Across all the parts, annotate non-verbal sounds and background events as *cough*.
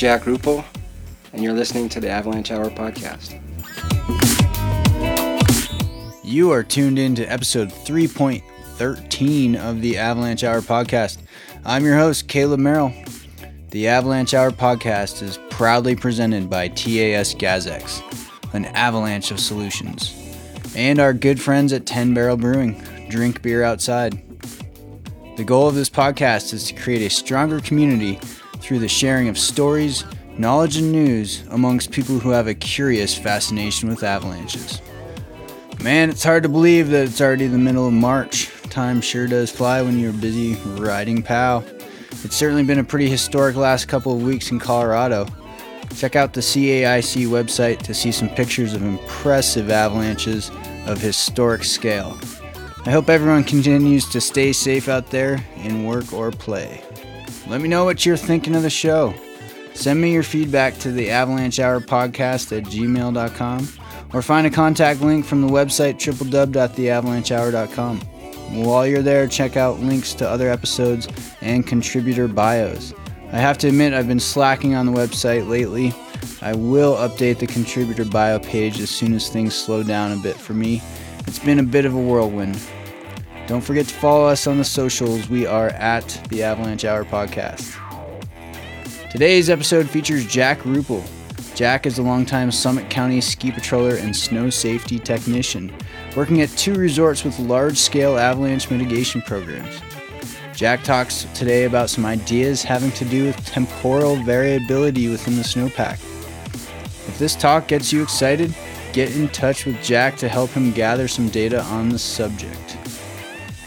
Jack Reuppel, and you're listening to the Avalanche Hour podcast. You are tuned in to episode 3.13 of the Avalanche Hour podcast. I'm your host, Caleb Merrill. The Avalanche Hour podcast is proudly presented by TAS Gazex, an avalanche of solutions, and our good friends at 10 Barrel Brewing, drink beer outside. The goal of this podcast is to create a stronger community through the sharing of stories, knowledge, and news amongst people who have a curious fascination with avalanches. Man, it's hard to believe that it's already the middle of March. Time sure does fly when you're busy riding POW. It's certainly been a pretty historic last couple of weeks in Colorado. Check out the CAIC website to see some pictures of impressive avalanches of historic scale. I hope everyone continues to stay safe out there in work or play. Let me know what you're thinking of the show. Send me your feedback to the Avalanche Hour Podcast at gmail.com or find a contact link from the website www.theavalanchehour.com. While you're there, check out links to other episodes and contributor bios. I have to admit, I've been slacking on the website lately. I will update the contributor bio page as soon as things slow down a bit for me. It's been a bit of a whirlwind. Don't forget to follow us on the socials. We are at the Avalanche Hour Podcast. Today's episode features Jack Reuppel. Jack is a longtime Summit County ski patroller and snow safety technician, working at two resorts with large scale avalanche mitigation programs. Jack talks today about some ideas having to do with temporal variability within the snowpack. If this talk gets you excited, get in touch with Jack to help him gather some data on the subject.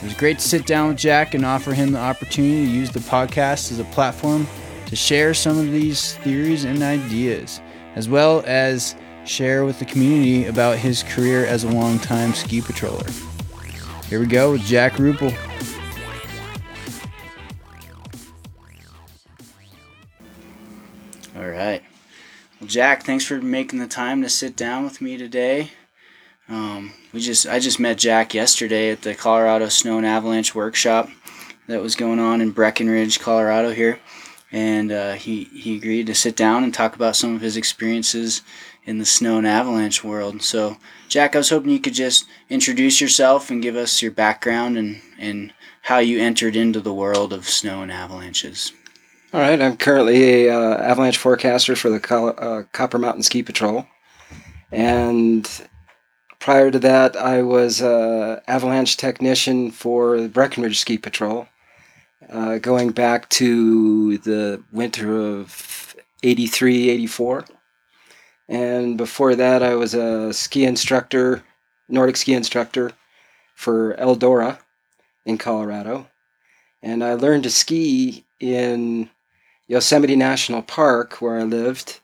It was great to sit down with Jack and offer him the opportunity to use the podcast as a platform to share some of these theories and ideas, as well as share with the community about his career as a longtime ski patroller. Here we go with Jack Reuppel. All right. Well, Jack, thanks for making the time to sit down with me today. Um, we just I just met Jack yesterday at the Colorado Snow and Avalanche workshop that was going on in Breckenridge, Colorado here, and uh, he he agreed to sit down and talk about some of his experiences in the snow and avalanche world. So, Jack, I was hoping you could just introduce yourself and give us your background and and how you entered into the world of snow and avalanches. All right, I'm currently a uh, avalanche forecaster for the Col- uh, Copper Mountain Ski Patrol, and prior to that, I was a avalanche technician for the Breckenridge Ski Patrol, uh, going back to the winter of 83, 84. And before that, I was a ski instructor, Nordic ski instructor for Eldora in Colorado. And I learned to ski in Yosemite National Park, where I lived,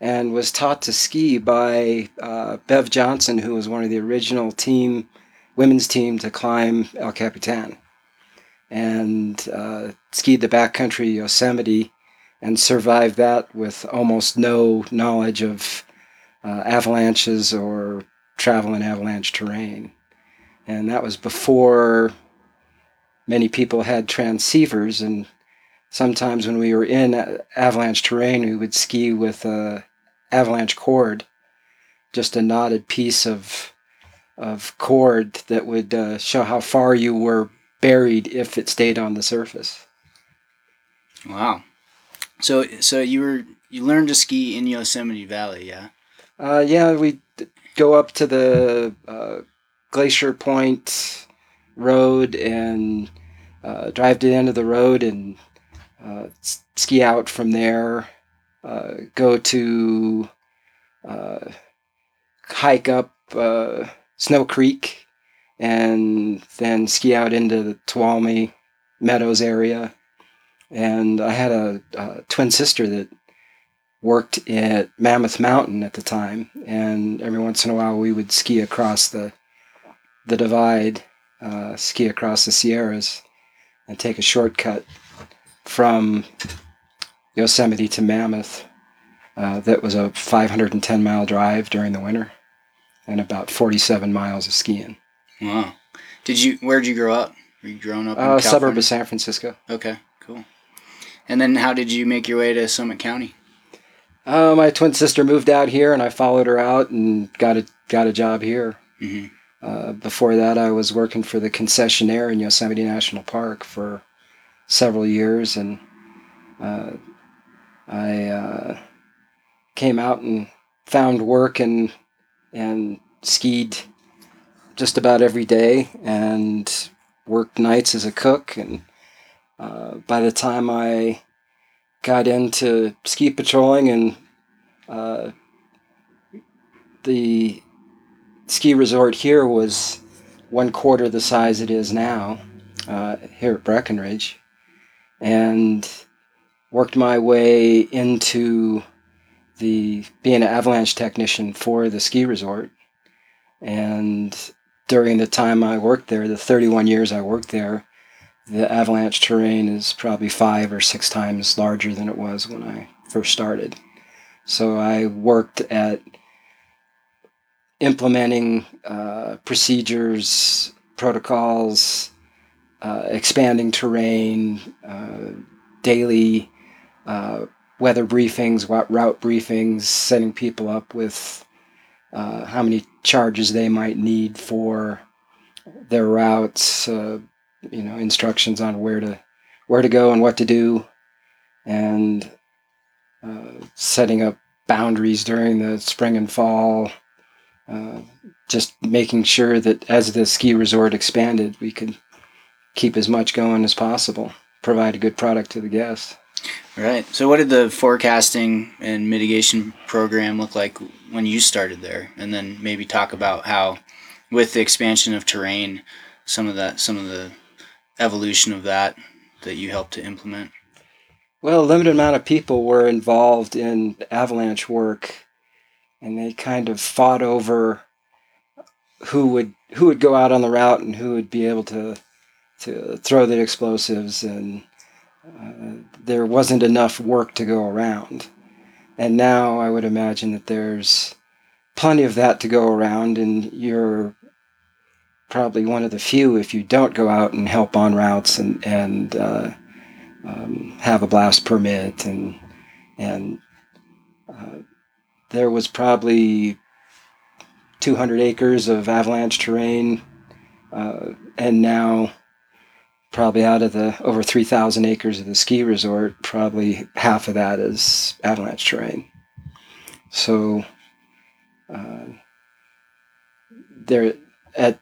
and was taught to ski by uh, Bev Johnson, who was one of the original team, women's team to climb El Capitan, and uh, skied the backcountry Yosemite, and survived that with almost no knowledge of uh, avalanches or travel in avalanche terrain, and that was before many people had transceivers and sometimes when we were in avalanche terrain, we would ski with a avalanche cord, just a knotted piece of of cord that would uh, show how far you were buried if it stayed on the surface. Wow. So so you were you learned to ski in Yosemite Valley, yeah? Uh, yeah, we go up to the uh, Glacier Point Road and uh, drive to the end of the road and ski out from there, uh, go to uh, hike up uh, Snow Creek, and then ski out into the Tuolumne Meadows area. And I had a, a twin sister that worked at Mammoth Mountain at the time, and every once in a while we would ski across the the divide, uh, ski across the Sierras, and take a shortcut from Yosemite to Mammoth. Uh, that was a 510 mile drive during the winter, and about 47 miles of skiing. Wow. Did you? Where did you grow up? Were you growing up? In Uh, suburb of San Francisco. Okay, cool. And then how did you make your way to Summit County? Uh, my twin sister moved out here, and I followed her out and got a got a job here. hmm Uh, before that, I was working for the concessionaire in Yosemite National Park for several years, and uh, I uh, came out and found work and and skied just about every day, and worked nights as a cook. And uh, by the time I got into ski patrolling and uh, the ski resort here was one quarter the size it is now uh, here at Breckenridge, and worked my way into the being an avalanche technician for the ski resort. And during the time I worked there, the 31 years I worked there, the avalanche terrain is probably five or six times larger than it was when I first started. So I worked at implementing uh, procedures, protocols, uh, expanding terrain, uh, daily uh, weather briefings, route briefings, setting people up with uh, how many charges they might need for their routes, uh, you know, instructions on where to where to go and what to do, and setting up boundaries during the spring and fall. Just making sure that as the ski resort expanded, we could keep as much going as possible, provide a good product to the guests. Right. So, what did the forecasting and mitigation program look like when you started there? And then maybe talk about how, with the expansion of terrain, some of that, some of the evolution of that that you helped to implement. Well, a limited amount of people were involved in avalanche work, and they kind of fought over who would who would go out on the route and who would be able to to throw the explosives, and uh, there wasn't enough work to go around. And now I would imagine that there's plenty of that to go around, and you're probably one of the few if you don't go out and help on routes and and uh, um, have a blast permit and and uh, there was probably 200 acres of avalanche terrain uh, and now probably out of the over 3000 acres of the ski resort probably half of that is avalanche terrain. So uh, there at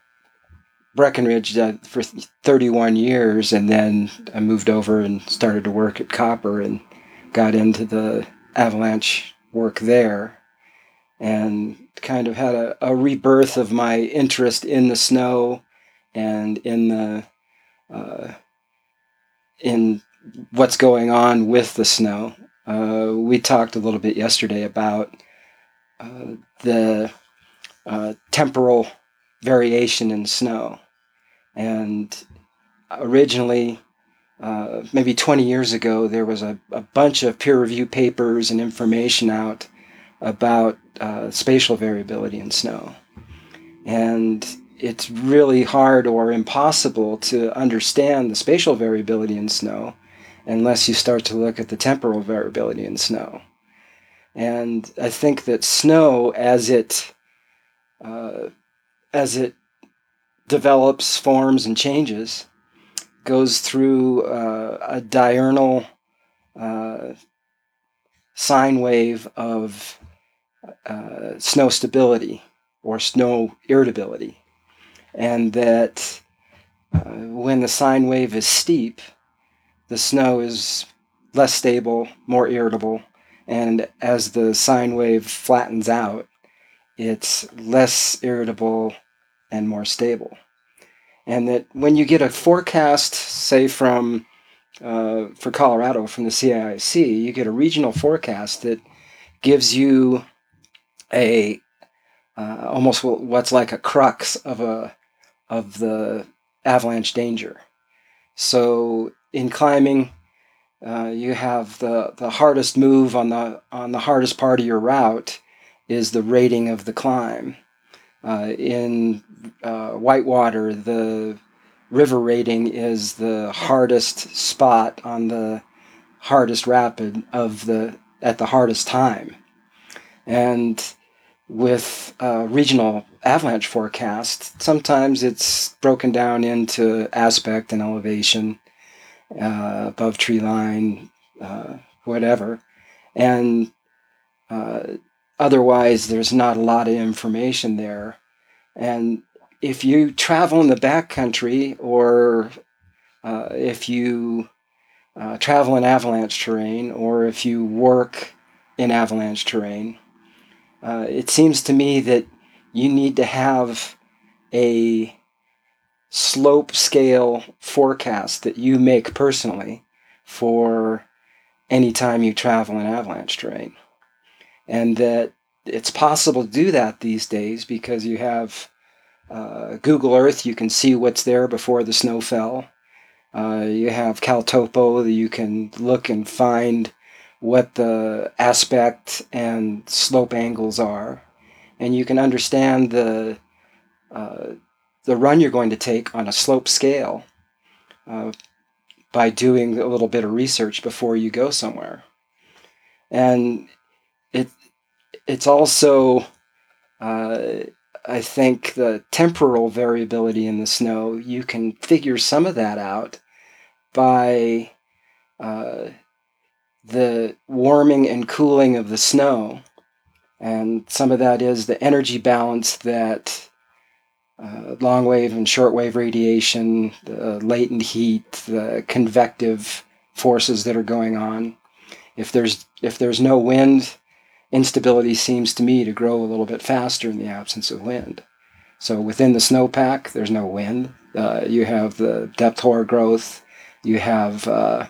Breckenridge uh, for 31 years, and then I moved over and started to work at Copper and got into the avalanche work there, and kind of had a, a rebirth of my interest in the snow and in the uh, in what's going on with the snow. Uh, we talked a little bit yesterday about uh, the uh, temporal variation in snow. And originally, uh, maybe 20 years ago, there was a, a bunch of peer reviewed papers and information out about uh, spatial variability in snow. And it's really hard or impossible to understand the spatial variability in snow unless you start to look at the temporal variability in snow. And I think that snow, as it uh, as it develops, forms, and changes, goes through uh, a diurnal uh, sine wave of uh, snow stability or snow irritability. And that uh, when the sine wave is steep, the snow is less stable, more irritable. And as the sine wave flattens out, it's less irritable and more stable. And that when you get a forecast, say from uh, for Colorado from the CAIC, you get a regional forecast that gives you a uh, almost what's like a crux of a of the avalanche danger. So in climbing, uh, you have the the hardest move on the on the hardest part of your route is the rating of the climb. Uh, in uh, Whitewater, the river rating is the hardest spot on the hardest rapid of the at the hardest time. And with uh, regional avalanche forecast, sometimes it's broken down into aspect and elevation, uh, above tree line, uh, whatever. And uh, otherwise, there's not a lot of information there. And if you travel in the backcountry or uh, if you uh, travel in avalanche terrain or if you work in avalanche terrain, uh, it seems to me that you need to have a slope scale forecast that you make personally for any time you travel in avalanche terrain. And that it's possible to do that these days because you have uh, Google Earth, you can see what's there before the snow fell. Uh, you have CalTopo that you can look and find what the aspect and slope angles are, and you can understand the uh, the run you're going to take on a slope scale uh, by doing a little bit of research before you go somewhere. And it it's also uh, I think the temporal variability in the snow, you can figure some of that out by uh, the warming and cooling of the snow. And some of that is the energy balance that uh, long wave and short wave radiation, the latent heat, the convective forces that are going on. If there's if there's no wind, instability seems to me to grow a little bit faster in the absence of wind. So within the snowpack, there's no wind. Uh, you have the depth hoar growth. You have uh,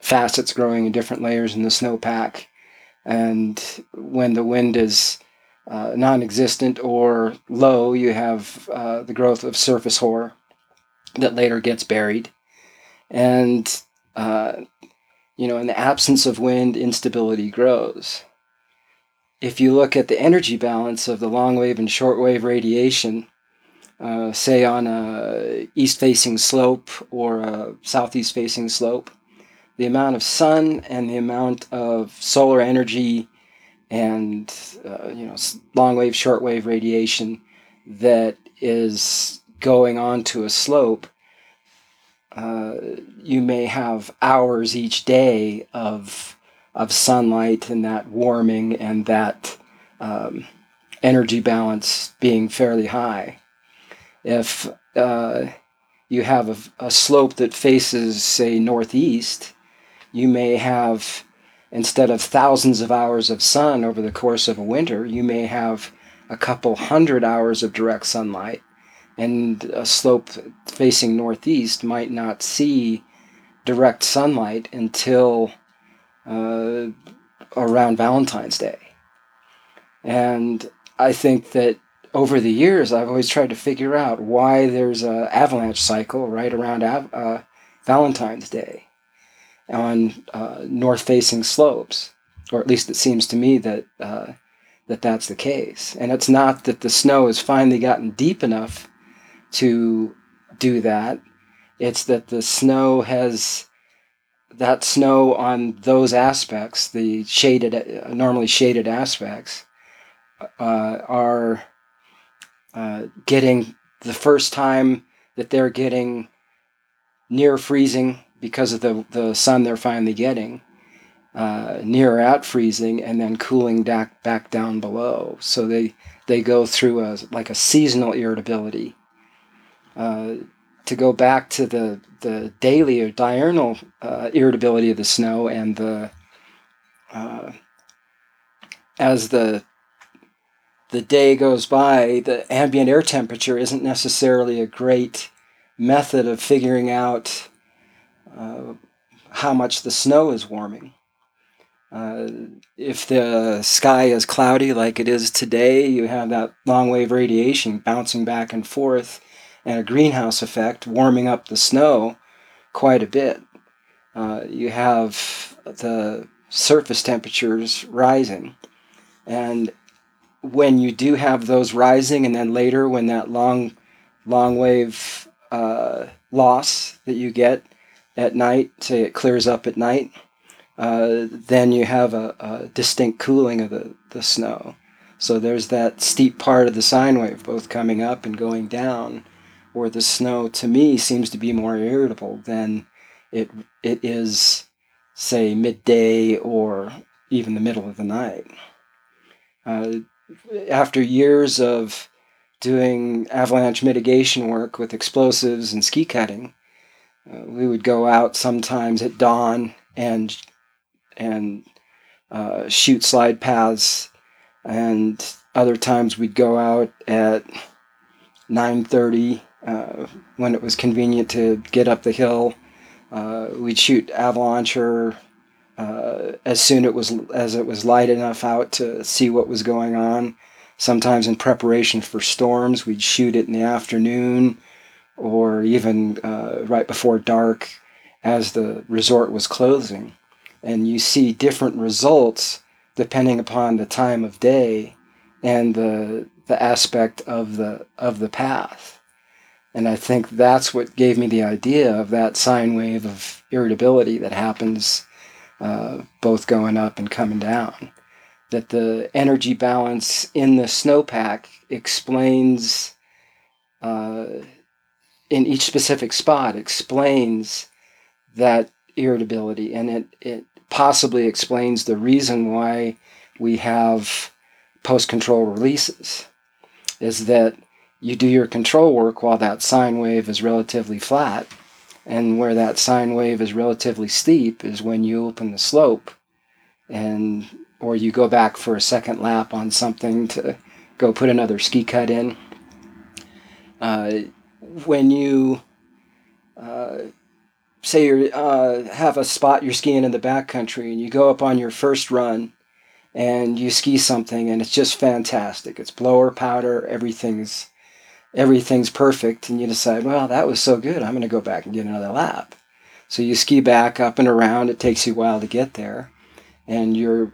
facets growing in different layers in the snowpack. And when the wind is uh, non-existent or low, you have uh, the growth of surface hoar that later gets buried. And uh, you know, in the absence of wind, instability grows if you look at the energy balance of the long wave and short wave radiation, uh, say on a east facing slope or a southeast facing slope, the amount of sun and the amount of solar energy and uh, you know long wave short wave radiation that is going onto a slope uh, you may have hours each day of of sunlight and that warming and that um, energy balance being fairly high. If uh, you have a, a, slope that faces, say, northeast, you may have, instead of thousands of hours of sun over the course of a winter, you may have a couple hundred hours of direct sunlight. And a slope facing northeast might not see direct sunlight until uh, around Valentine's Day. And I think that over the years, I've always tried to figure out why there's an avalanche cycle right around uh, Valentine's Day on uh, north-facing slopes, or at least it seems to me that uh, that that's the case. And it's not that the snow has finally gotten deep enough to do that; it's that the snow has that snow on those aspects, the shaded, normally shaded aspects, uh, are uh, getting the first time that they're getting near freezing because of the, the sun they're finally getting, uh, near at freezing, and then cooling back, back down below. So they, they go through a, like a seasonal irritability. Uh, to go back to the, the daily or diurnal uh, irritability of the snow and the uh, as the the day goes by, the ambient air temperature isn't necessarily a great method of figuring out uh, how much the snow is warming. Uh, if the sky is cloudy like it is today, you have that long wave radiation bouncing back and forth and a greenhouse effect, warming up the snow quite a bit. Uh, you have the surface temperatures rising. And when you do have those rising, and then later when that long, long wave uh, loss that you get at night, say it clears up at night, uh, then you have a, a, distinct cooling of the, the snow. So there's that steep part of the sine wave, both coming up and going down, where the snow, to me, seems to be more irritable than it it is, say, midday or even the middle of the night. Uh, after years of doing avalanche mitigation work with explosives and ski cutting, uh, we would go out sometimes at dawn and and uh, shoot slide paths, and other times we'd go out at 9:30 uh, when it was convenient to get up the hill. Uh, we'd shoot avalanche uh, as soon it was as it was light enough out to see what was going on. Sometimes in preparation for storms, we'd shoot it in the afternoon or even uh, right before dark as the resort was closing and you see different results depending upon the time of day and the the aspect of the of the path. And I think that's what gave me the idea of that sine wave of irritability that happens uh, both going up and coming down. That the energy balance in the snowpack explains in each specific spot explains that irritability and it, it possibly explains the reason why we have post control releases is that you do your control work while that sine wave is relatively flat and where that sine wave is relatively steep is when you open the slope and or you go back for a second lap on something to go put another ski cut in. Uh, when you uh, say you uh, have a spot you're skiing in the backcountry and you go up on your first run and you ski something and it's just fantastic. It's blower powder, everything's everything's perfect, and you decide, well, that was so good, I'm going to go back and get another lap. So you ski back up and around. It takes you a while to get there, and you're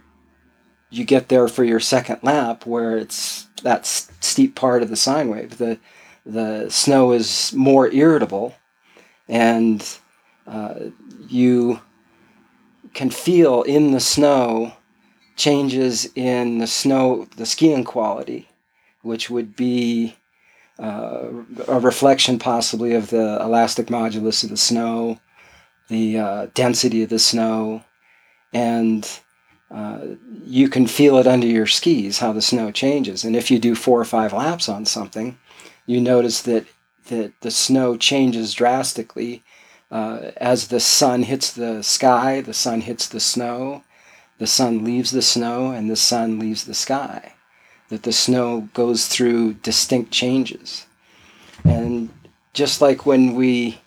you get there for your second lap where it's that steep part of the sine wave. The the snow is more irritable, and uh, you can feel in the snow changes in the snow, the skiing quality, which would be uh, a reflection possibly of the elastic modulus of the snow, the uh, density of the snow, and uh, you can feel it under your skis how the snow changes. And if you do four or five laps on something, you notice that that the snow changes drastically uh, as the sun hits the sky, the sun hits the snow, the sun leaves the snow, and the sun leaves the sky. That the snow goes through distinct changes. And just like when we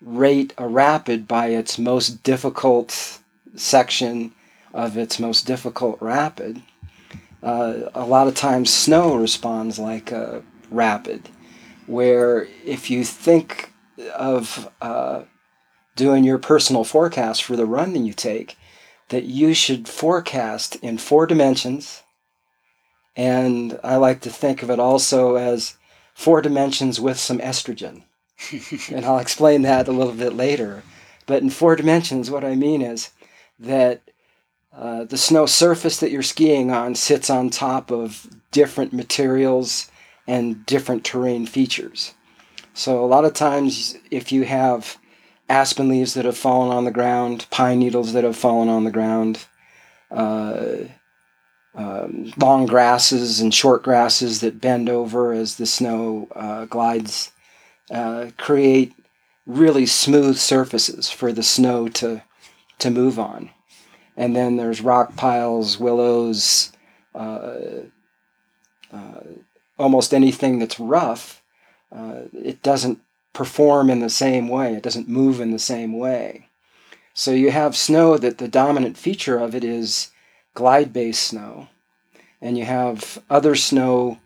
rate a rapid by its most difficult section of its most difficult rapid, uh, a lot of times snow responds like a rapid, where if you think of uh, doing your personal forecast for the run that you take that you should forecast in four dimensions. And I like to think of it also as four dimensions with some estrogen. *laughs* and I'll explain that a little bit later. But in four dimensions, what I mean is that uh, the snow surface that you're skiing on sits on top of different materials and different terrain features. So, a lot of times, if you have aspen leaves that have fallen on the ground, pine needles that have fallen on the ground, uh, um, long grasses and short grasses that bend over as the snow uh, glides, uh, create really smooth surfaces for the snow to to move on. And then there's rock piles, willows, uh, uh, almost anything that's rough. Uh, it doesn't perform in the same way, it doesn't move in the same way. So you have snow that the dominant feature of it is glide based snow, and you have other snow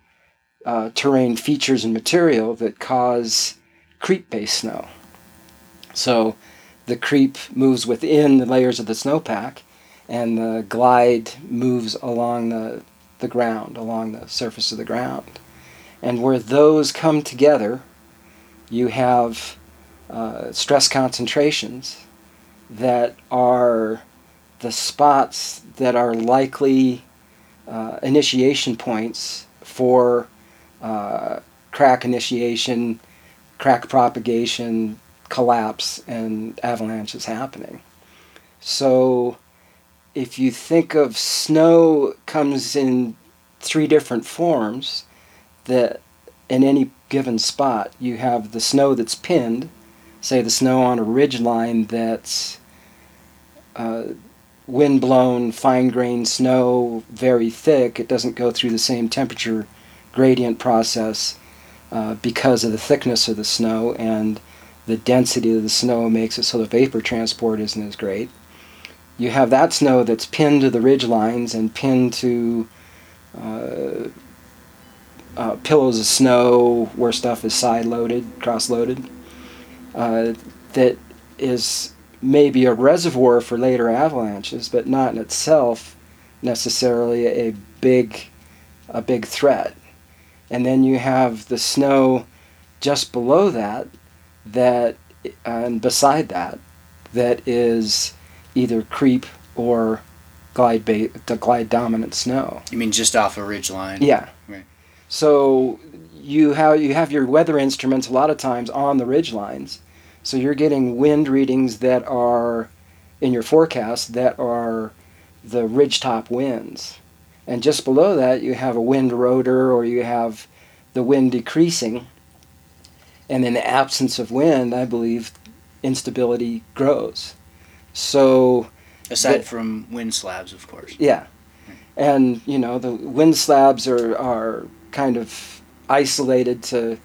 uh, terrain features and material that cause creep based snow. So the creep moves within the layers of the snowpack, and the glide moves along the, the ground, along the surface of the ground. And where those come together, you have uh, stress concentrations that are the spots that are likely uh, initiation points for uh, crack initiation, crack propagation, collapse, and avalanches happening. So if you think of snow comes in three different forms that in any given spot you have the snow that's pinned say the snow on a ridge line that's uh, wind blown fine grained snow very thick it doesn't go through the same temperature gradient process uh, because of the thickness of the snow and the density of the snow makes it so the vapor transport isn't as great. You have that snow that's pinned to the ridge lines and pinned to uh, uh, pillows of snow where stuff is side loaded, cross loaded, uh, that is maybe a reservoir for later avalanches, but not in itself necessarily a big, a big threat. And then you have the snow just below that, that and beside that, that is either creep or glide ba- the glide dominant snow. You mean just off a ridge line? Yeah. So you have you have your weather instruments a lot of times on the ridge lines, so you're getting wind readings that are in your forecast that are the ridgetop winds, and just below that you have a wind rotor or you have the wind decreasing. And in the absence of wind, I believe instability grows. So Aside from wind slabs, of course. yeah, and you know the wind slabs are are kind of isolated to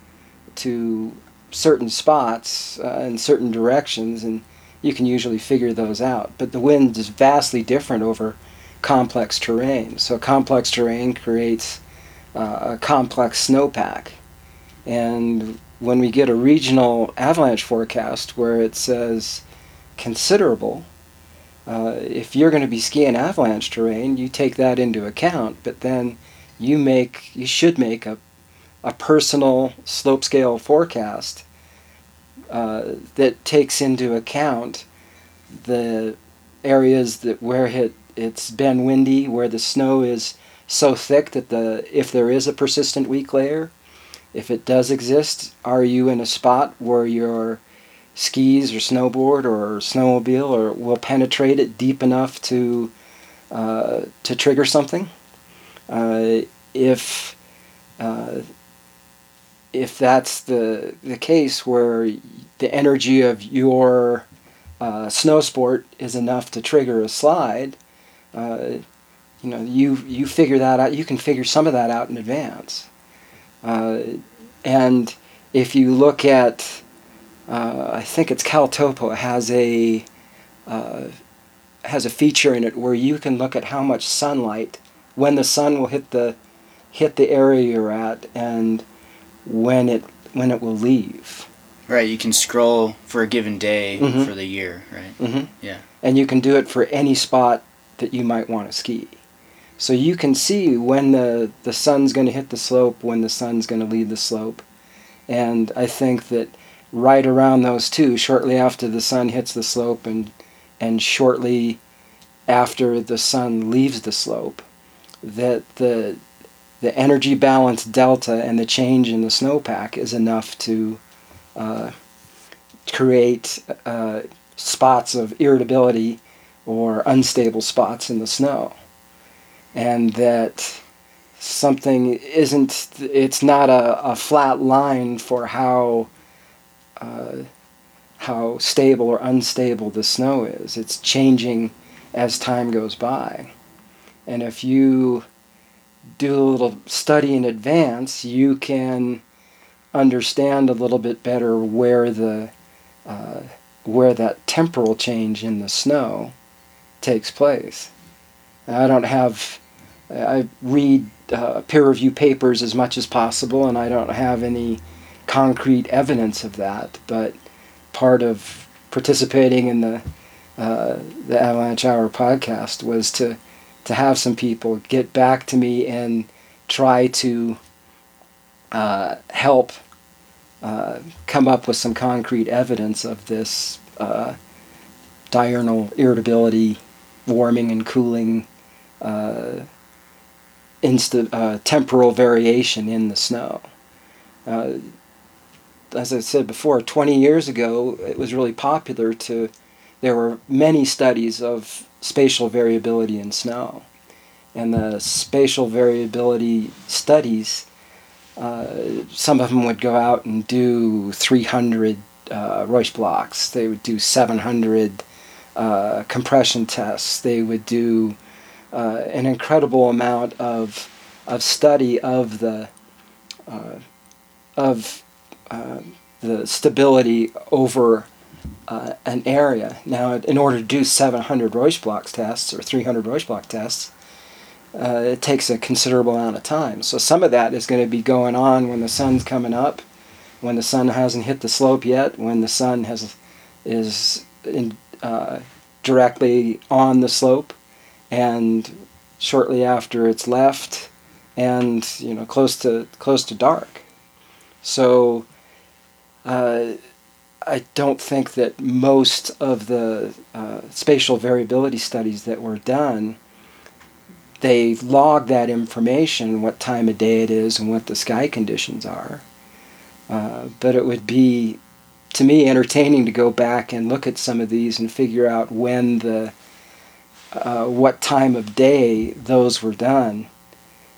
to certain spots uh, in certain directions, and you can usually figure those out. But the wind is vastly different over complex terrain. So complex terrain creates uh, a complex snowpack, and when we get a regional avalanche forecast where it says considerable uh, if you're going to be skiing avalanche terrain, you take that into account, but then you make you should make a, a personal slope scale forecast uh, that takes into account the areas that where it it's been windy, where the snow is so thick that the if there is a persistent weak layer, if it does exist, are you in a spot where you're skis or snowboard or snowmobile or will penetrate it deep enough to uh, to trigger something. Uh, if uh, if that's the the case where the energy of your uh, snow sport is enough to trigger a slide, uh, you know you you figure that out. You can figure some of that out in advance, uh, and if you look at I think it's Caltopo has a has a feature in it where you can look at how much sunlight when the sun will hit the hit the area you're at and when it when it will leave. Right. You can scroll for a given day Mhm. for the year. Right. Mm-hmm. Yeah. And you can do it for any spot that you might want to ski. So you can see when the, the sun's going to hit the slope, when the sun's going to leave the slope. And I think that right around those two, shortly after the sun hits the slope and, and shortly after the sun leaves the slope, that the, the energy balance delta and the change in the snowpack is enough to uh, create uh, spots of irritability or unstable spots in the snow. And that something isn't, it's not a, a flat line for how, uh, how stable or unstable the snow is. It's changing as time goes by. And if you do a little study in advance, you can understand a little bit better where the uh, where that temporal change in the snow takes place. I don't have, I read uh, peer review papers as much as possible, and I don't have any concrete evidence of that. But part of participating in the uh, the Avalanche Hour podcast was to to have some people get back to me and try to uh, help uh, come up with some concrete evidence of this uh, diurnal irritability warming and cooling uh, insta- uh, temporal variation in the snow. Uh, as I said before, 20 years ago, it was really popular to, there were many studies of spatial variability in snow. And the spatial variability studies, uh, some of them would go out and do 300 uh, Rutschblocks, they would do 700 uh, compression tests, they would do uh, an incredible amount of, of study of the, uh, of uh, the stability over uh, an area. Now, in order to do 700 Rutschblocks tests or 300 Rutschblock tests, uh, it takes a considerable amount of time. So some of that is going to be going on when the sun's coming up, when the sun hasn't hit the slope yet, when the sun has is in, uh, directly on the slope, and shortly after it's left, and you know close to close to dark. So uh, I don't think that most of the uh, spatial variability studies that were done, they log that information, what time of day it is and what the sky conditions are. Uh, but it would be, to me, entertaining to go back and look at some of these and figure out when the, uh, what time of day those were done,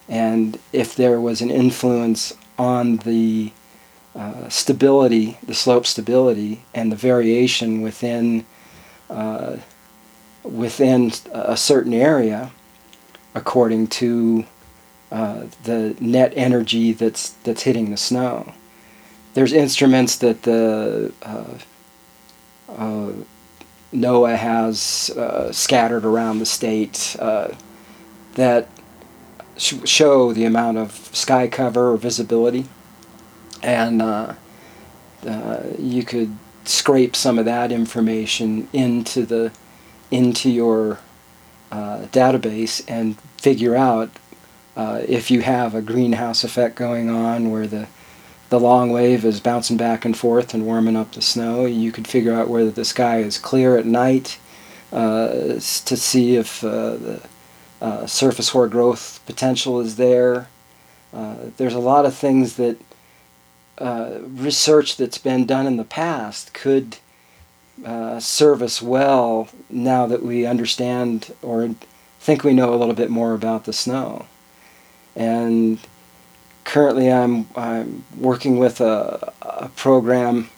and if there was an influence on the uh, stability, the slope stability, and the variation within uh, within a certain area, according to uh, the net energy that's that's hitting the snow. There's instruments that the uh, uh, NOAA has scattered around the state that sh- show the amount of sky cover or visibility and uh, uh, you could scrape some of that information into the into your uh, database and figure out uh, if you have a greenhouse effect going on where the the long wave is bouncing back and forth and warming up the snow. You could figure out whether the sky is clear at night uh, to see if uh, the surface hoar growth potential is there. there's a lot of things that uh, research that's been done in the past could uh, serve us well now that we understand or think we know a little bit more about the snow. And currently, I'm I'm working with a, a program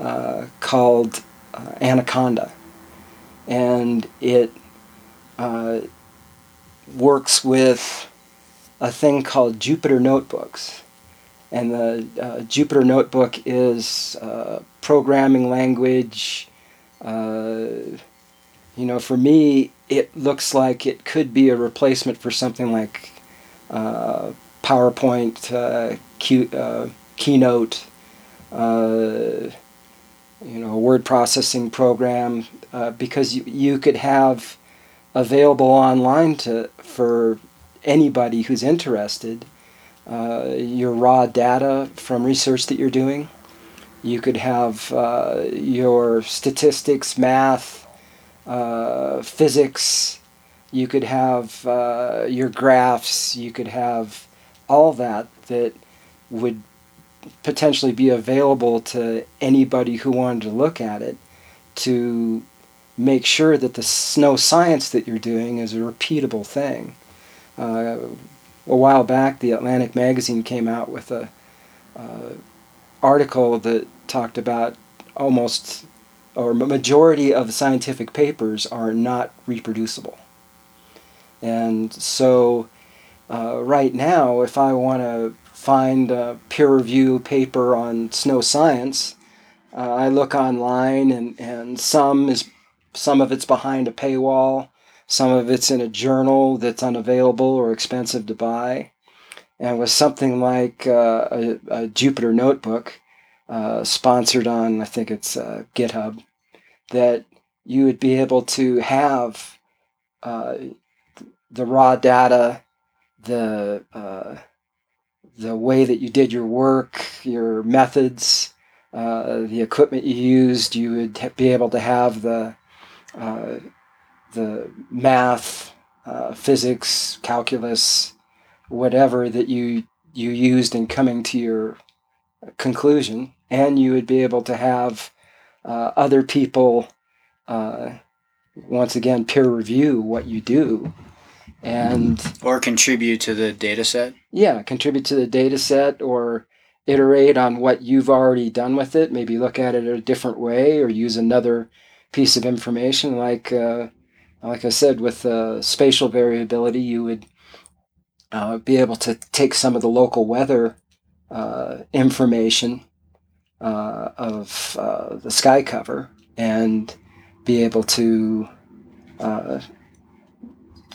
uh, called uh, Anaconda, and it uh, works with a thing called Jupyter Notebooks and the uh, Jupyter Notebook is uh, programming language. Uh, you know, for me, it looks like it could be a replacement for something like uh, PowerPoint, uh, Q, Keynote, you know, a word processing program, because you, you could have available online to for anybody who's interested uh, your raw data from research that you're doing. You could have uh, your statistics, math, uh, physics. You could have uh, your graphs. You could have all that that would potentially be available to anybody who wanted to look at it to make sure that the snow science that you're doing is a repeatable thing. Uh, a while back, the Atlantic magazine came out with a uh, article that talked about almost or majority of scientific papers are not reproducible. And so, uh, right now, if I want to find a peer review paper on snow science, uh, I look online, and, and some is some of it's behind a paywall, some of it's in a journal that's unavailable or expensive to buy. And with something like uh, a, a, Jupyter notebook, uh, sponsored on, I think it's uh, GitHub, that you would be able to have uh, the raw data, the uh, the way that you did your work, your methods, uh, the equipment you used. You would be able to have the the math, uh, physics, calculus, whatever that you you used in coming to your conclusion, and you would be able to have uh, other people uh, once again peer review what you do and or contribute to the data set? Yeah contribute to the data set or iterate on what you've already done with it maybe look at it a different way or use another piece of information like uh, like i said with uh, spatial variability you would uh, be able to take some of the local weather uh, information uh, of uh, the sky cover and be able to uh,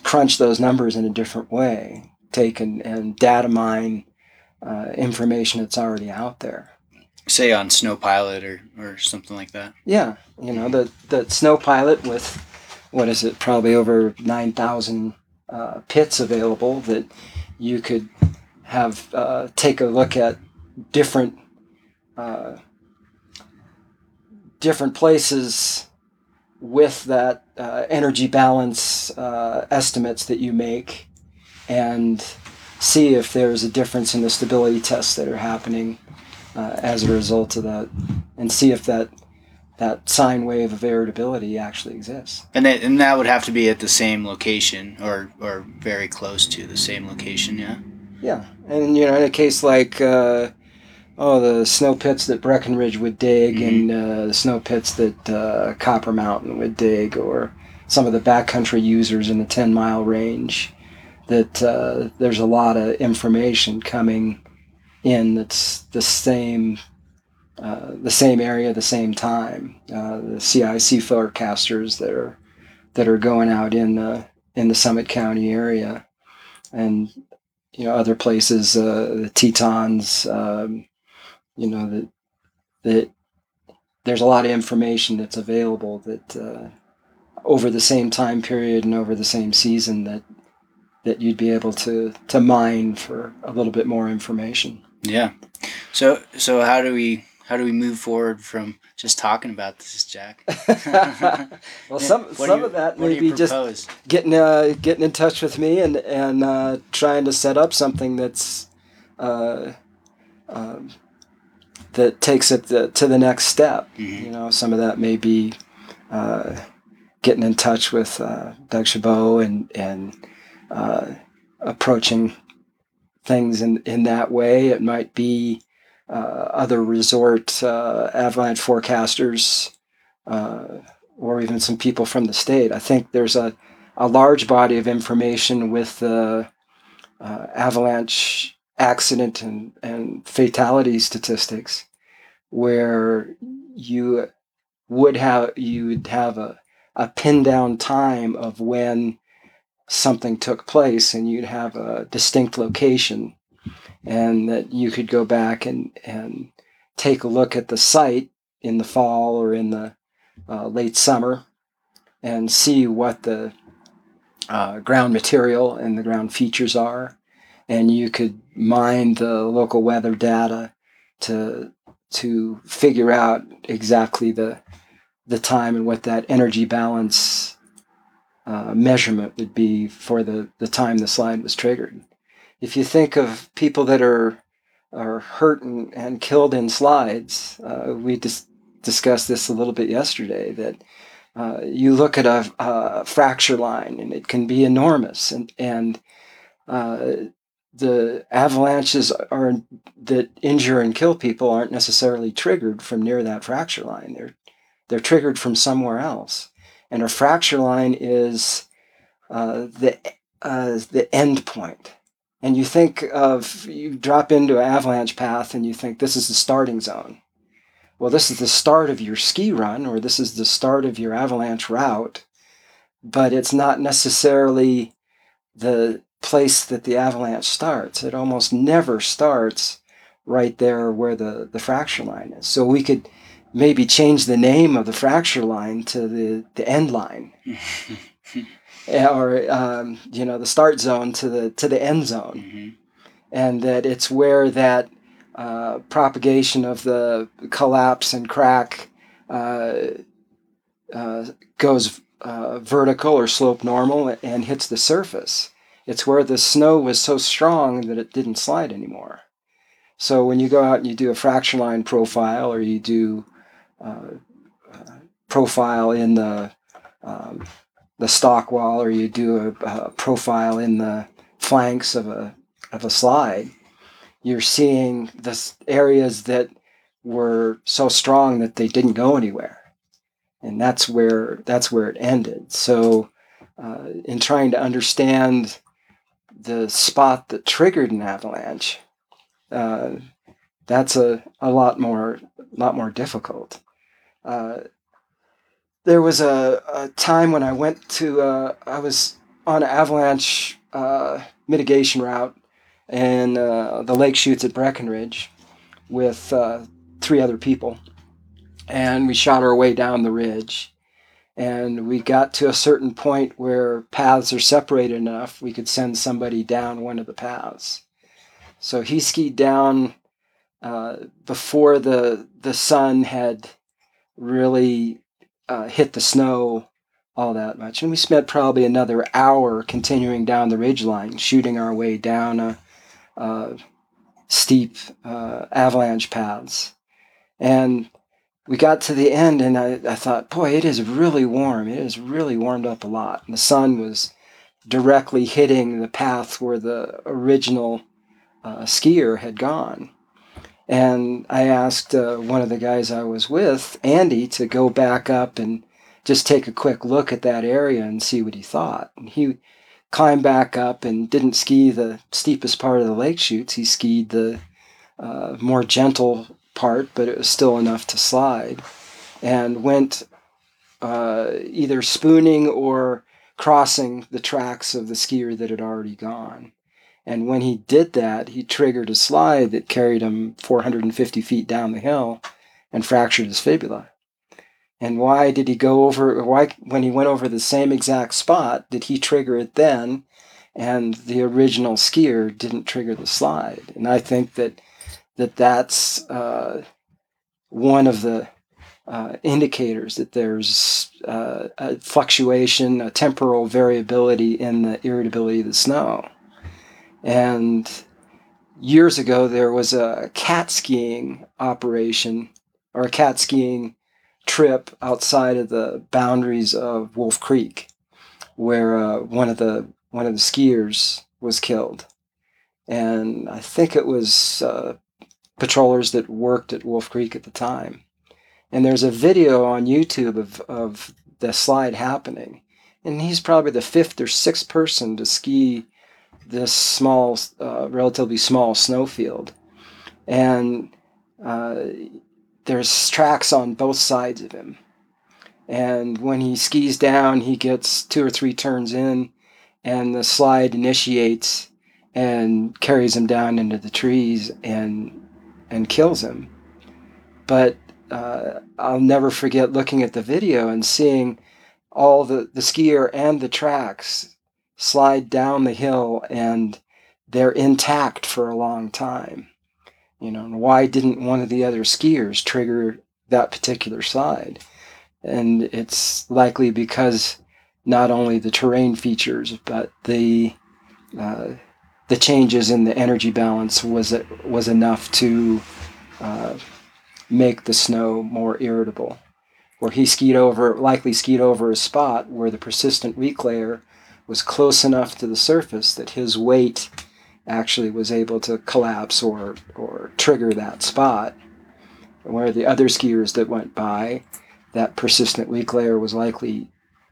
crunch those numbers in a different way, take and, and data mine uh, information that's already out there. Say on Snowpilot or, or something like that. Yeah, you know the the Snowpilot with what is it? Probably over nine thousand uh, pits available that you could have uh, take a look at different uh, different places with that uh, energy balance uh, estimates that you make and see if there's a difference in the stability tests that are happening uh, as a result of that and see if that that sine wave of variability actually exists. And that, and that would have to be at the same location or, or very close to the same location, yeah? Yeah. And, you know, in a case like uh, oh, the snow pits that Breckenridge would dig Mhm. and uh, the snow pits that uh, Copper Mountain would dig, or some of the backcountry users in the 10 mile range, that uh, there's a lot of information coming in that's the same. Uh, the same area, the same time. Uh, the CIC forecasters that are that are going out in the in the Summit County area, and you know other places, uh, the Tetons, um, you know that that there's a lot of information that's available that uh, over the same time period and over the same season that that you'd be able to to mine for a little bit more information. Yeah. So so how do we how do we move forward from just talking about this, Jack? *laughs* *laughs* well, some some you- of that may be just getting uh, getting in touch with me and and uh, trying to set up something that's uh, um, that takes it the, to the next step. Mhm. You know, some of that may be uh, getting in touch with uh, Doug Chabot and and uh, approaching things in in that way. It might be other resort uh, avalanche forecasters. Uh, or even some people from the state. I think there's a, a large body of information with the uh, avalanche accident and, and fatality statistics where you would have you would have a, a pin down time of when something took place and you'd have a distinct location and that you could go back and, and take a look at the site in the fall or in the uh, late summer and see what the uh, ground material and the ground features are. And you could mine the local weather data to to figure out exactly the the time and what that energy balance uh, measurement would be for the, the time the slide was triggered. If you think of people that are are hurt and, and killed in slides, uh, we just discussed this a little bit yesterday that uh, you look at a, a fracture line and it can be enormous and and uh, the avalanches are that injure and kill people aren't necessarily triggered from near that fracture line. They're they're triggered from somewhere else. And a fracture line is uh, the uh, the end point and you think of you drop into an avalanche path and you think this is the starting zone well, this is the start of your ski run or this is the start of your avalanche route, but it's not necessarily the place that the avalanche starts. It almost never starts right there where the, the fracture line is. So we could maybe change the name of the fracture line to the, the end line. *laughs* or um, you know the start zone to the to the end zone Mhm. and that it's where that uh, propagation of the collapse and crack uh, uh, goes uh, vertical or slope normal and hits the surface. It's where the snow was so strong that it didn't slide anymore. So when you go out and you do a fracture line profile or you do uh, uh, profile in the um, the stock wall or you do a, a, profile in the flanks of a of a slide, you're seeing the areas that were so strong that they didn't go anywhere, and that's where that's where it ended. So, uh, in trying to understand the spot that triggered an avalanche, uh, that's a, a lot more lot more difficult. Uh, there was a, a, time when I went to uh, I was on an avalanche uh, mitigation route in uh, the lake chutes at Breckenridge with uh, three other people, and we shot our way down the ridge. And we got to a certain point where paths are separated enough we could send somebody down one of the paths. So he skied down uh, before the the sun had really uh, hit the snow all that much, and we spent probably another hour continuing down the ridge line, shooting our way down a, a steep uh, avalanche paths, and we got to the end, and I, I thought, boy, it is really warm. It has really warmed up a lot. And the sun was directly hitting the path where the original uh, skier had gone. And I asked uh, one of the guys I was with, Andy, to go back up and just take a quick look at that area and see what he thought. And he climbed back up and didn't ski the steepest part of the lake chutes. He skied the uh, more gentle part, but it was still enough to slide. And went uh, either spooning or crossing the tracks of the skier that had already gone. And when he did that, he triggered a slide that carried him 450 feet down the hill and fractured his fibula. And why did he go over, why, when he went over the same exact spot, did he trigger it then? And the original skier didn't trigger the slide. And I think that, that that's uh, one of the uh, indicators that there's uh, a fluctuation, a temporal variability in the irritability of the snow. And years ago, there was a cat skiing operation or a cat skiing trip outside of the boundaries of Wolf Creek, where uh, one of the one of the skiers was killed, and I think it was uh, patrollers that worked at Wolf Creek at the time. And there's a video on YouTube of, of the slide happening, and he's probably the fifth or sixth person to ski this small, uh, relatively small snowfield, and uh, there's tracks on both sides of him. And when he skis down, he gets two or three turns in, and the slide initiates and carries him down into the trees and and kills him. But uh, I'll never forget looking at the video and seeing all the, the skier and the tracks slide down the hill and they're intact for a long time. You know, why didn't one of the other skiers trigger that particular slide? And it's likely because not only the terrain features, but the uh, the changes in the energy balance was was enough to uh, make the snow more irritable. Where he skied over, likely skied over a spot where the persistent weak layer was close enough to the surface that his weight actually was able to collapse or, or trigger that spot. Where the other skiers that went by, that persistent weak layer was likely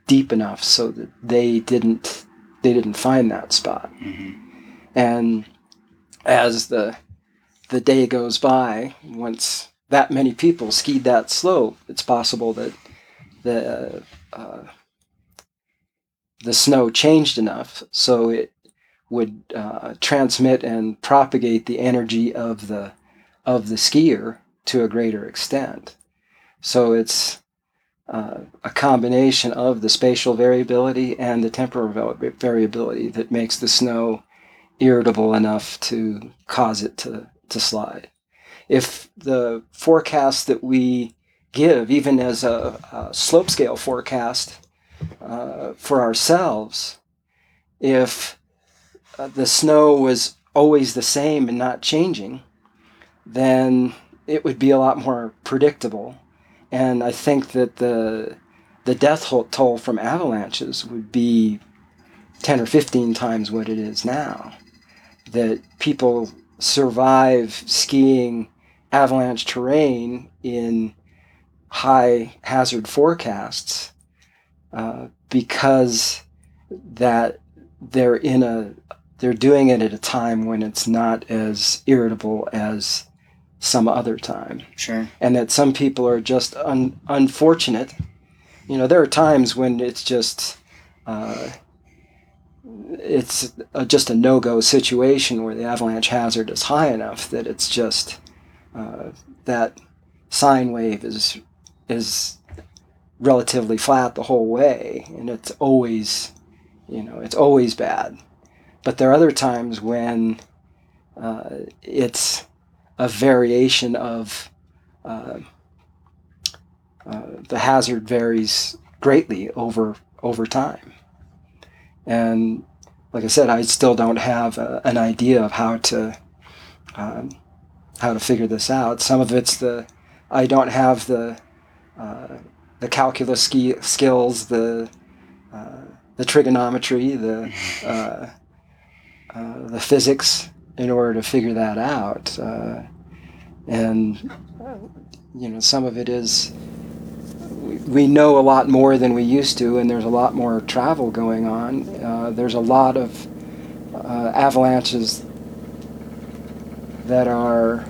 deep enough so that they didn't they didn't find that spot. Mm-hmm. And as the the day goes by, once that many people skied that slope, it's possible that the uh, the snow changed enough so it would uh, transmit and propagate the energy of the of the skier to a greater extent. So it's uh, a combination of the spatial variability and the temporal variability that makes the snow irritable enough to cause it to, to slide. If the forecast that we give, even as a, a slope scale forecast, uh, for ourselves, if uh, the snow was always the same and not changing, then it would be a lot more predictable. And I think that the the death toll from avalanches would be 10 or 15 times what it is now. That people survive skiing avalanche terrain in high hazard forecasts uh, because that they're in a they're doing it at a time when it's not as irritable as some other time. Sure. And that some people are just un- unfortunate. You know, there are times when it's just uh, it's a, just a no-go situation where the avalanche hazard is high enough that it's just uh, that sine wave is is relatively flat the whole way, and it's always, you know, it's always bad. But there are other times when uh, it's a variation of uh, uh, the hazard varies greatly over over time. And like I said, I still don't have a, an idea of how to um, how to figure this out. Some of it's the I don't have the uh, the calculus ski- skills, the uh, the trigonometry, the uh, uh, the physics in order to figure that out. Uh, and you know, some of it is we know a lot more than we used to, and there's a lot more travel going on. Uh, there's a lot of uh, avalanches that are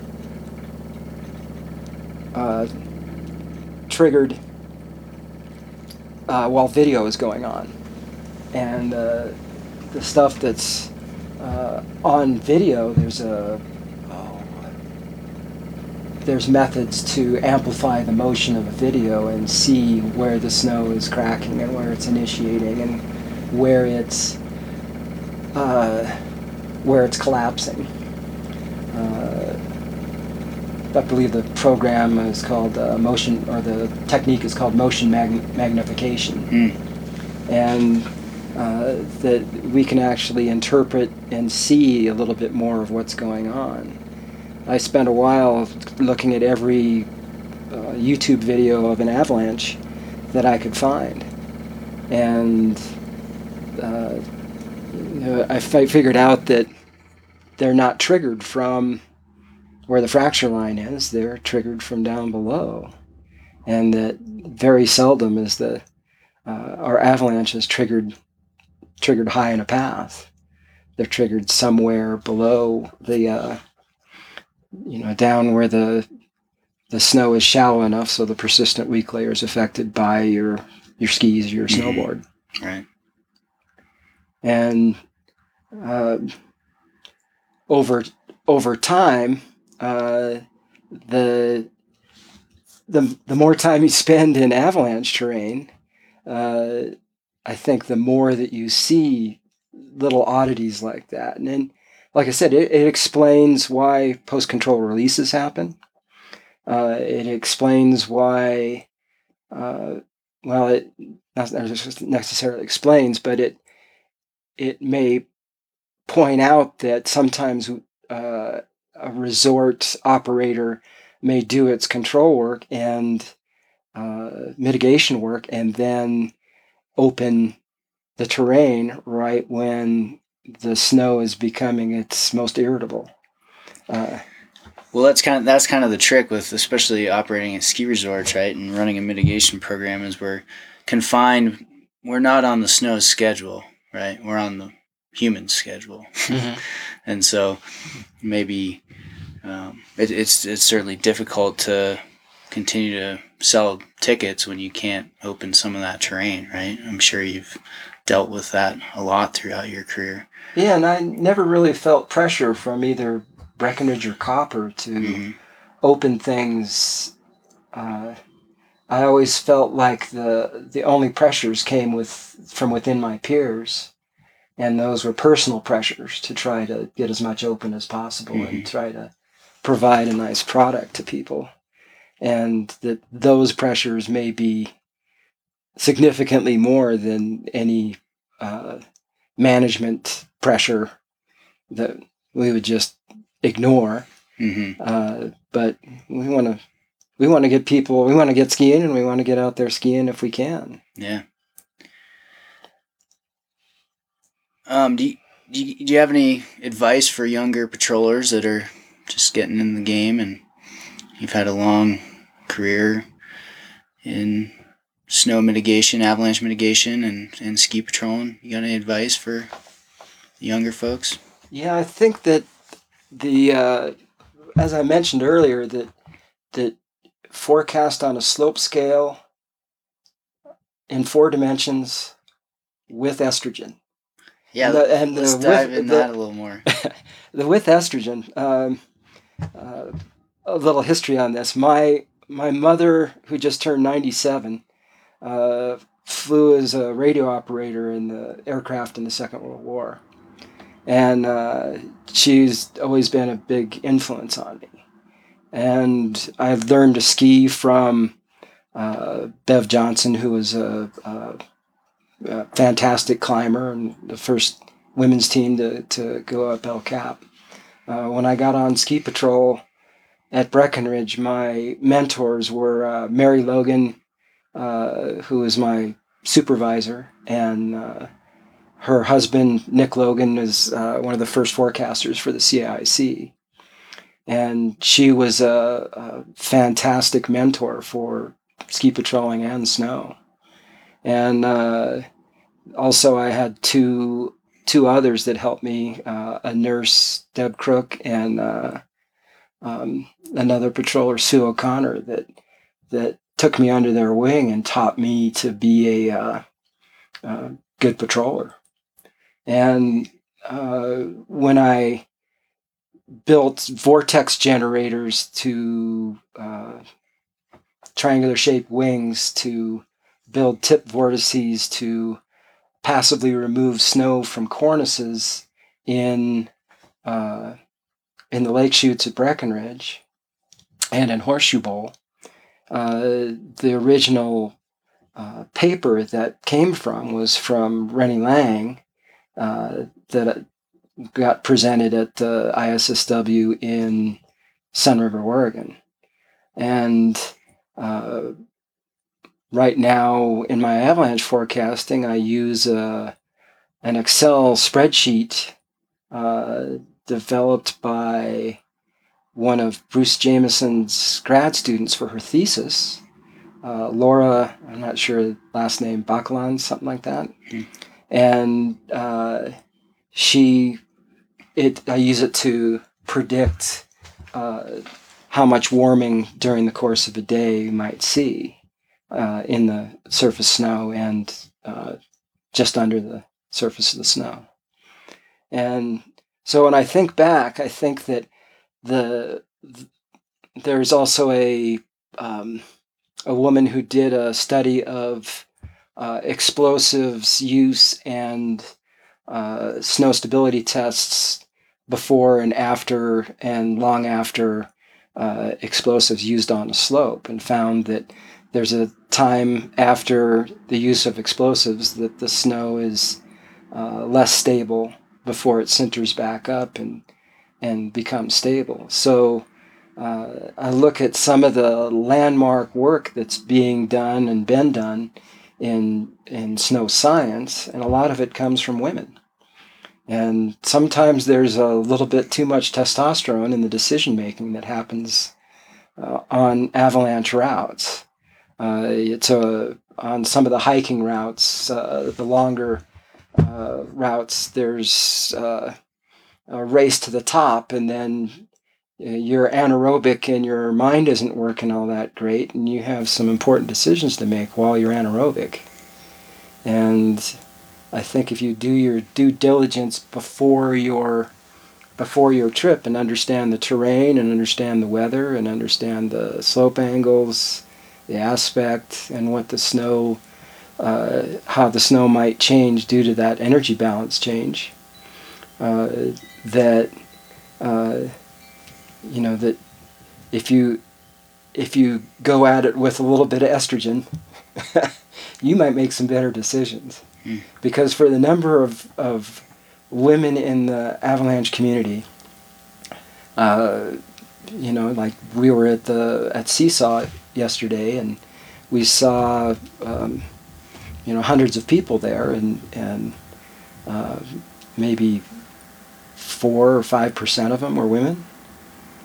triggered uh, while video is going on. And uh, the stuff that's uh, on video, there's a there's methods to amplify the motion of a video and see where the snow is cracking and where it's initiating and where it's uh, where it's collapsing. I believe the program is called uh, motion, or the technique is called motion mag- magnification, mm. and uh, that we can actually interpret and see a little bit more of what's going on. I spent a while looking at every uh, YouTube video of an avalanche that I could find. And uh, you know, I f- figured out that they're not triggered from where the fracture line is, they're triggered from down below. And that very seldom is the uh, our avalanches triggered triggered high in a path. They're triggered somewhere below the uh, you know, down where the the snow is shallow enough so the persistent weak layer is affected by your your skis, your mm-hmm. snowboard. Right. And uh, over over time, uh, the the the more time you spend in avalanche terrain, uh, I think the more that you see little oddities like that, and then like I said, it, it explains why post control releases happen. Uh, it explains why, uh, well, it not necessarily explains, but it it may point out that sometimes uh, a resort operator may do its control work and uh, mitigation work and then open the terrain right when the snow is becoming its most irritable. Uh, well, that's kind of that's kind of the trick with especially operating at ski resorts, right, and running a mitigation program is we're confined. We're not on the snow schedule, right? We're on the human schedule, mm-hmm. *laughs* and so maybe um, it, it's it's certainly difficult to continue to sell tickets when you can't open some of that terrain, right? I'm sure you've dealt with that a lot throughout your career. Yeah, and I never really felt pressure from either Breckenridge or Copper to mm-hmm. open things. Uh, I always felt like the the only pressures came with from within my peers, and those were personal pressures to try to get as much open as possible mm-hmm. and try to provide a nice product to people, and that those pressures may be significantly more than any uh, management pressure that we would just ignore. hmm Uh, but we want to we want to get people we want to get skiing and we want to get out there skiing if we can. Yeah. Um, do you, do you, do you have any advice for younger patrollers that are just getting in the game and you've had a long career in snow mitigation, avalanche mitigation, and, and ski patrolling? You got any advice for younger folks? Yeah, I think that the uh, as I mentioned earlier that that forecast on a slope scale in four dimensions with estrogen. Yeah, And the- and let's the dive with- in the- that a little more. *laughs* the with estrogen. Um, uh, a little history on this. My my mother, who just turned ninety seven, uh, flew as a radio operator in the aircraft in the Second World War, and uh, she's always been a big influence on me. And I've learned to ski from uh, Bev Johnson, who was a, a, a fantastic climber and the first women's team to, to go up El Cap. Uh, when I got on ski patrol at Breckenridge, my mentors were uh, Mary Logan, uh, who was my supervisor, and uh, her husband, Nick Logan, is uh, one of the first forecasters for the CIC. And she was a, a fantastic mentor for ski patrolling and snow. And uh, also, I had two two others that helped me uh, a nurse deb crook and uh, um, another patroller sue o'connor that that took me under their wing and taught me to be a uh, uh, good patroller. And uh, when i built vortex generators to uh, triangular shaped wings to build tip vortices to passively remove snow from cornices in uh, in the lake chutes at Breckenridge and in Horseshoe Bowl. Uh, the original uh, paper that came from was from Rennie Lang uh, that got presented at the ISSW in Sunriver, Oregon. And uh, right now in my avalanche forecasting, I use uh, an Excel spreadsheet uh, developed by one of Bruce Jamieson's grad students for her thesis. Uh, Laura, I'm not sure last name, Bakalan, something like that. Hmm. And uh, she, it, I use it to predict uh, how much warming during the course of a day you might see uh, in the surface snow and uh, just under the surface of the snow. And so when I think back, I think that the, th- there's also a um, a woman who did a study of uh, explosives use and uh, snow stability tests before and after and long after uh, explosives used on a slope, and found that there's a time after the use of explosives that the snow is uh, less stable before it centers back up and and becomes stable. So uh, I look at some of the landmark work that's being done and been done in in snow science, and a lot of it comes from women. And sometimes there's a little bit too much testosterone in the decision making that happens uh, on avalanche routes. Uh, it's a on some of the hiking routes, uh, the longer uh, routes. There's uh, a race to the top, and then uh, you're anaerobic and your mind isn't working all that great, and you have some important decisions to make while you're anaerobic. And I think if you do your due diligence before your before your trip and understand the terrain and understand the weather and understand the slope angles, the aspect, and what the snow, uh, how the snow might change due to that energy balance change, uh, that uh, you know that if you if you go at it with a little bit of estrogen, *laughs* you might make some better decisions. Hmm. Because for the number of, of women in the avalanche community, uh, you know, like we were at the at CSAW yesterday, and we saw, um, you know, hundreds of people there, and and uh, maybe four or five percent of them were women,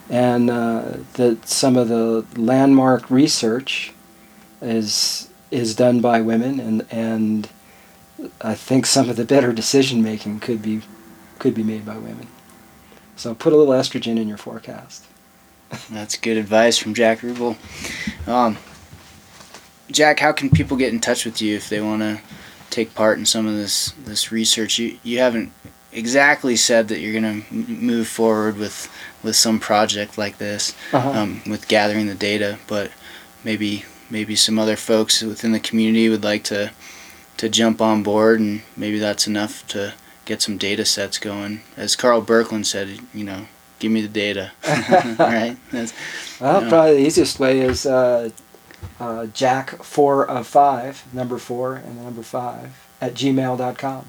and uh, that some of the landmark research is is done by women, and and I think some of the better decision making could be could be made by women. So put a little estrogen in your forecast. That's good advice from Jack Reuppel. Um, Jack, how can people get in touch with you if they want to take part in some of this this research? You you haven't exactly said that you're going to move forward with with some project like this, Uh-huh. um, with gathering the data, but maybe maybe some other folks within the community would like to to jump on board, and maybe that's enough to get some data sets going. As Karl Birkeland said, you know, give me the data, *laughs* *laughs* right? That's, Well, Yeah. probably the easiest way is uh, uh, Jack four of five, number four and the number five at gmail.com.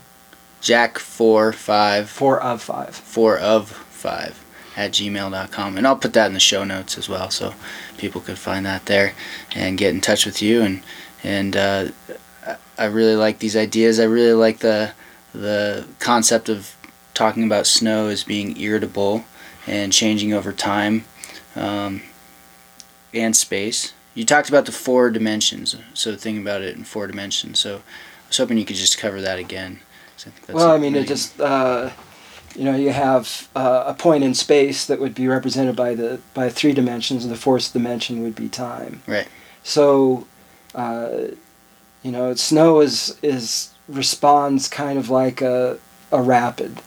Jack four five Four of five. four of five at gmail.com and i'll put that in the show notes as well so people could find that there and get in touch with you and and uh, I- i really like these ideas i really like the the concept of talking about snow as being irritable and changing over time um, and space you talked about the four dimensions so thinking about it in four dimensions so i was hoping you could just cover that again. I think that's well, I mean, it just uh, you know you have uh, a point in space that would be represented by the by three dimensions, and the fourth dimension would be time. Right. So, uh, you know, snow is is responds kind of like a a rapid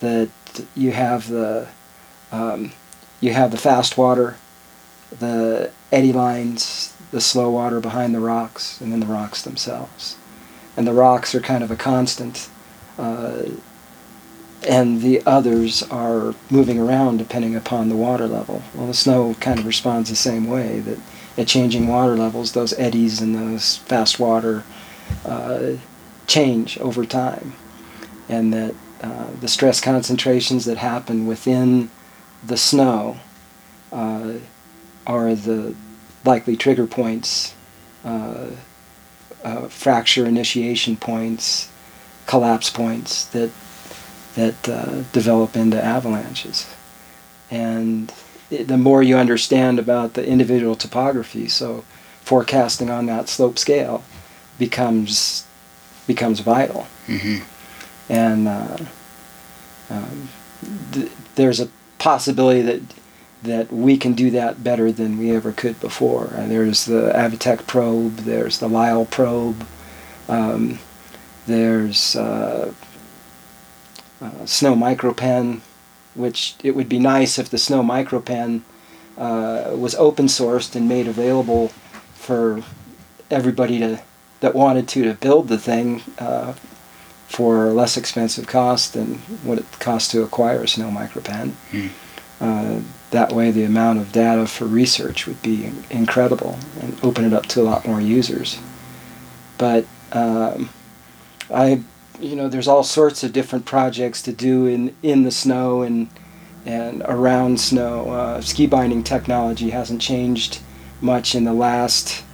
that you have the um, you have the fast water, the eddy lines, the slow water behind the rocks, and then the rocks themselves. And the rocks are kind of a constant, uh, and the others are moving around depending upon the water level. Well, the snow kind of responds the same way that at changing water levels, those eddies and those fast water uh, change over time, and that uh, the stress concentrations that happen within the snow uh, are the likely trigger points, uh, uh, fracture initiation points, collapse points that that uh, develop into avalanches. And it, the more you understand about the individual topography, so forecasting on that slope scale becomes becomes vital hmm and uh, um, th- there's a possibility that that we can do that better than we ever could before. Uh, there's the Avatech probe, there's the Lyle probe, um, there's uh, uh, Snow MicroPen, which it would be nice if the Snow MicroPen uh, was open sourced and made available for everybody to that wanted to to build the thing uh, for less expensive cost than what it costs to acquire a Snow MicroPen. Hmm. Uh, that way, the amount of data for research would be incredible and open it up to a lot more users. But um, I, you know, there's all sorts of different projects to do in in the snow and and around snow. Uh, ski binding technology hasn't changed much in the last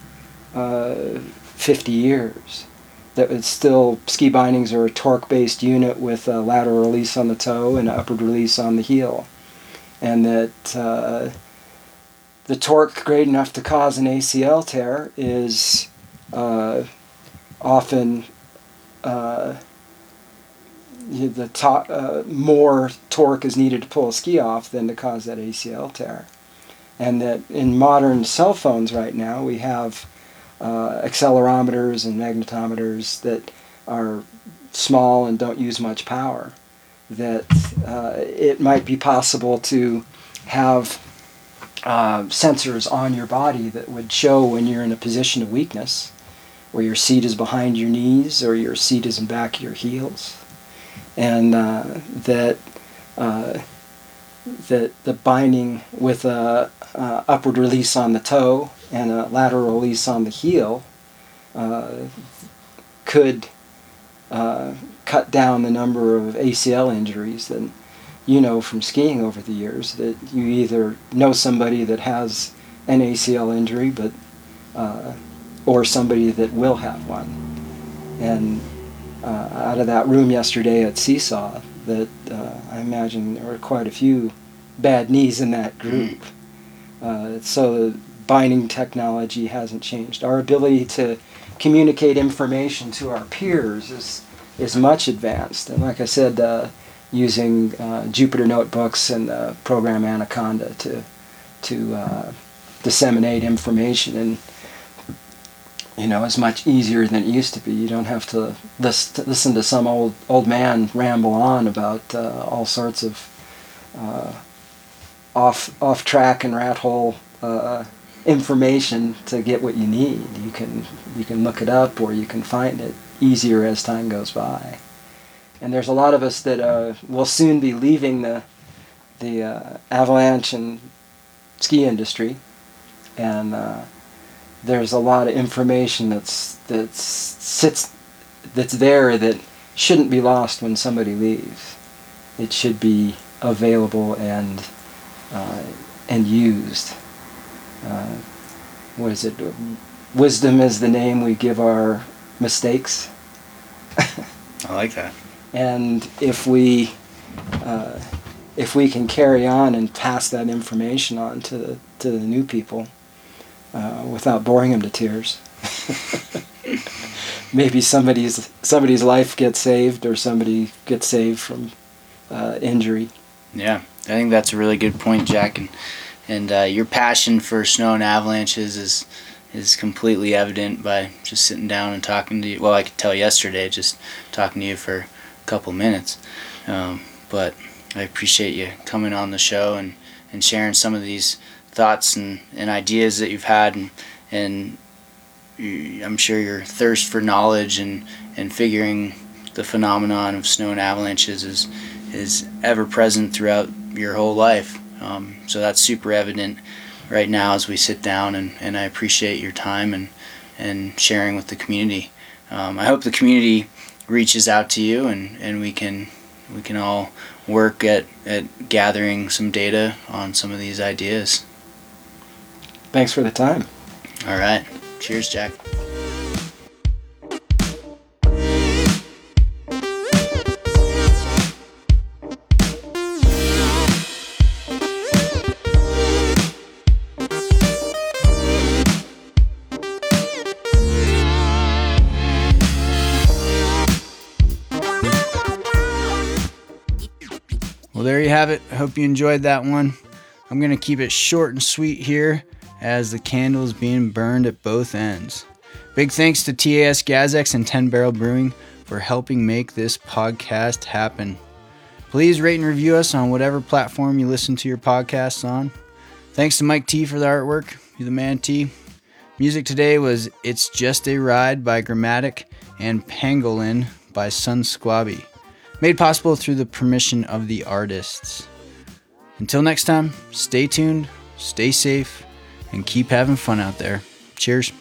uh, 50 years. That it's still ski bindings are a torque-based unit with a lateral release on the toe and an upward release on the heel, and that uh, the torque great enough to cause an ACL tear is uh, often uh, the to- uh, more torque is needed to pull a ski off than to cause that ACL tear, and that in modern cell phones right now we have uh, accelerometers and magnetometers that are small and don't use much power. That uh, it might be possible to have uh, sensors on your body that would show when you're in a position of weakness, where your seat is behind your knees or your seat is in back of your heels, and uh, that uh, that the binding with a, upward release on the toe and a lateral release on the heel uh, could uh, cut down the number of ACL injuries. And you know from skiing over the years that you either know somebody that has an ACL injury, but uh, or somebody that will have one. And uh, out of that room yesterday at CSAW, that uh, I imagine there were quite a few bad knees in that group. Uh, so binding technology hasn't changed. Our ability to communicate information to our peers is is much advanced. And like I said, uh, using uh, Jupyter notebooks and the program Anaconda to to uh, disseminate information and you know is much easier than it used to be. You don't have to list, listen to some old old man ramble on about uh, all sorts of uh, off off track and rat hole uh, information to get what you need. You can you can look it up or you can find it easier as time goes by. And there's a lot of us that uh, will soon be leaving the the uh, avalanche and ski industry, and uh, there's a lot of information that's that sits that's there that shouldn't be lost when somebody leaves. It should be available and uh, and used. Uh, what is it? Wisdom is the name we give our mistakes. *laughs* I like that. And if we uh, if we can carry on and pass that information on to the, to the new people uh, without boring them to tears, *laughs* maybe somebody's somebody's life gets saved or somebody gets saved from uh, injury. Yeah, I think that's a really good point, Jack, and and uh, your passion for snow and avalanches is is completely evident by just sitting down and talking to you. Well, I could tell yesterday just talking to you for a couple minutes, um, but I appreciate you coming on the show and, and sharing some of these thoughts and, and ideas that you've had and and I'm sure your thirst for knowledge and, and figuring the phenomenon of snow and avalanches is is ever present throughout your whole life. Um, so that's super evident right now as we sit down, and, and I appreciate your time and, and sharing with the community. Um, I hope the community reaches out to you and, and we can we can all work at, at gathering some data on some of these ideas. Thanks for the time. All right. Cheers, Jack. Have it. Hope you enjoyed that one. I'm going to keep it short and sweet here as the candle is being burned at both ends. Big thanks to TAS Gazex and 10 Barrel Brewing for helping make this podcast happen. Please rate and review us on whatever platform you listen to your podcasts on. Thanks to Mike T for the artwork. You're the man, T. Music today was It's Just a Ride by Gramatik and Pangolin by Sunsquabi made possible through the permission of the artists. Until next time, stay tuned, stay safe, and keep having fun out there. Cheers.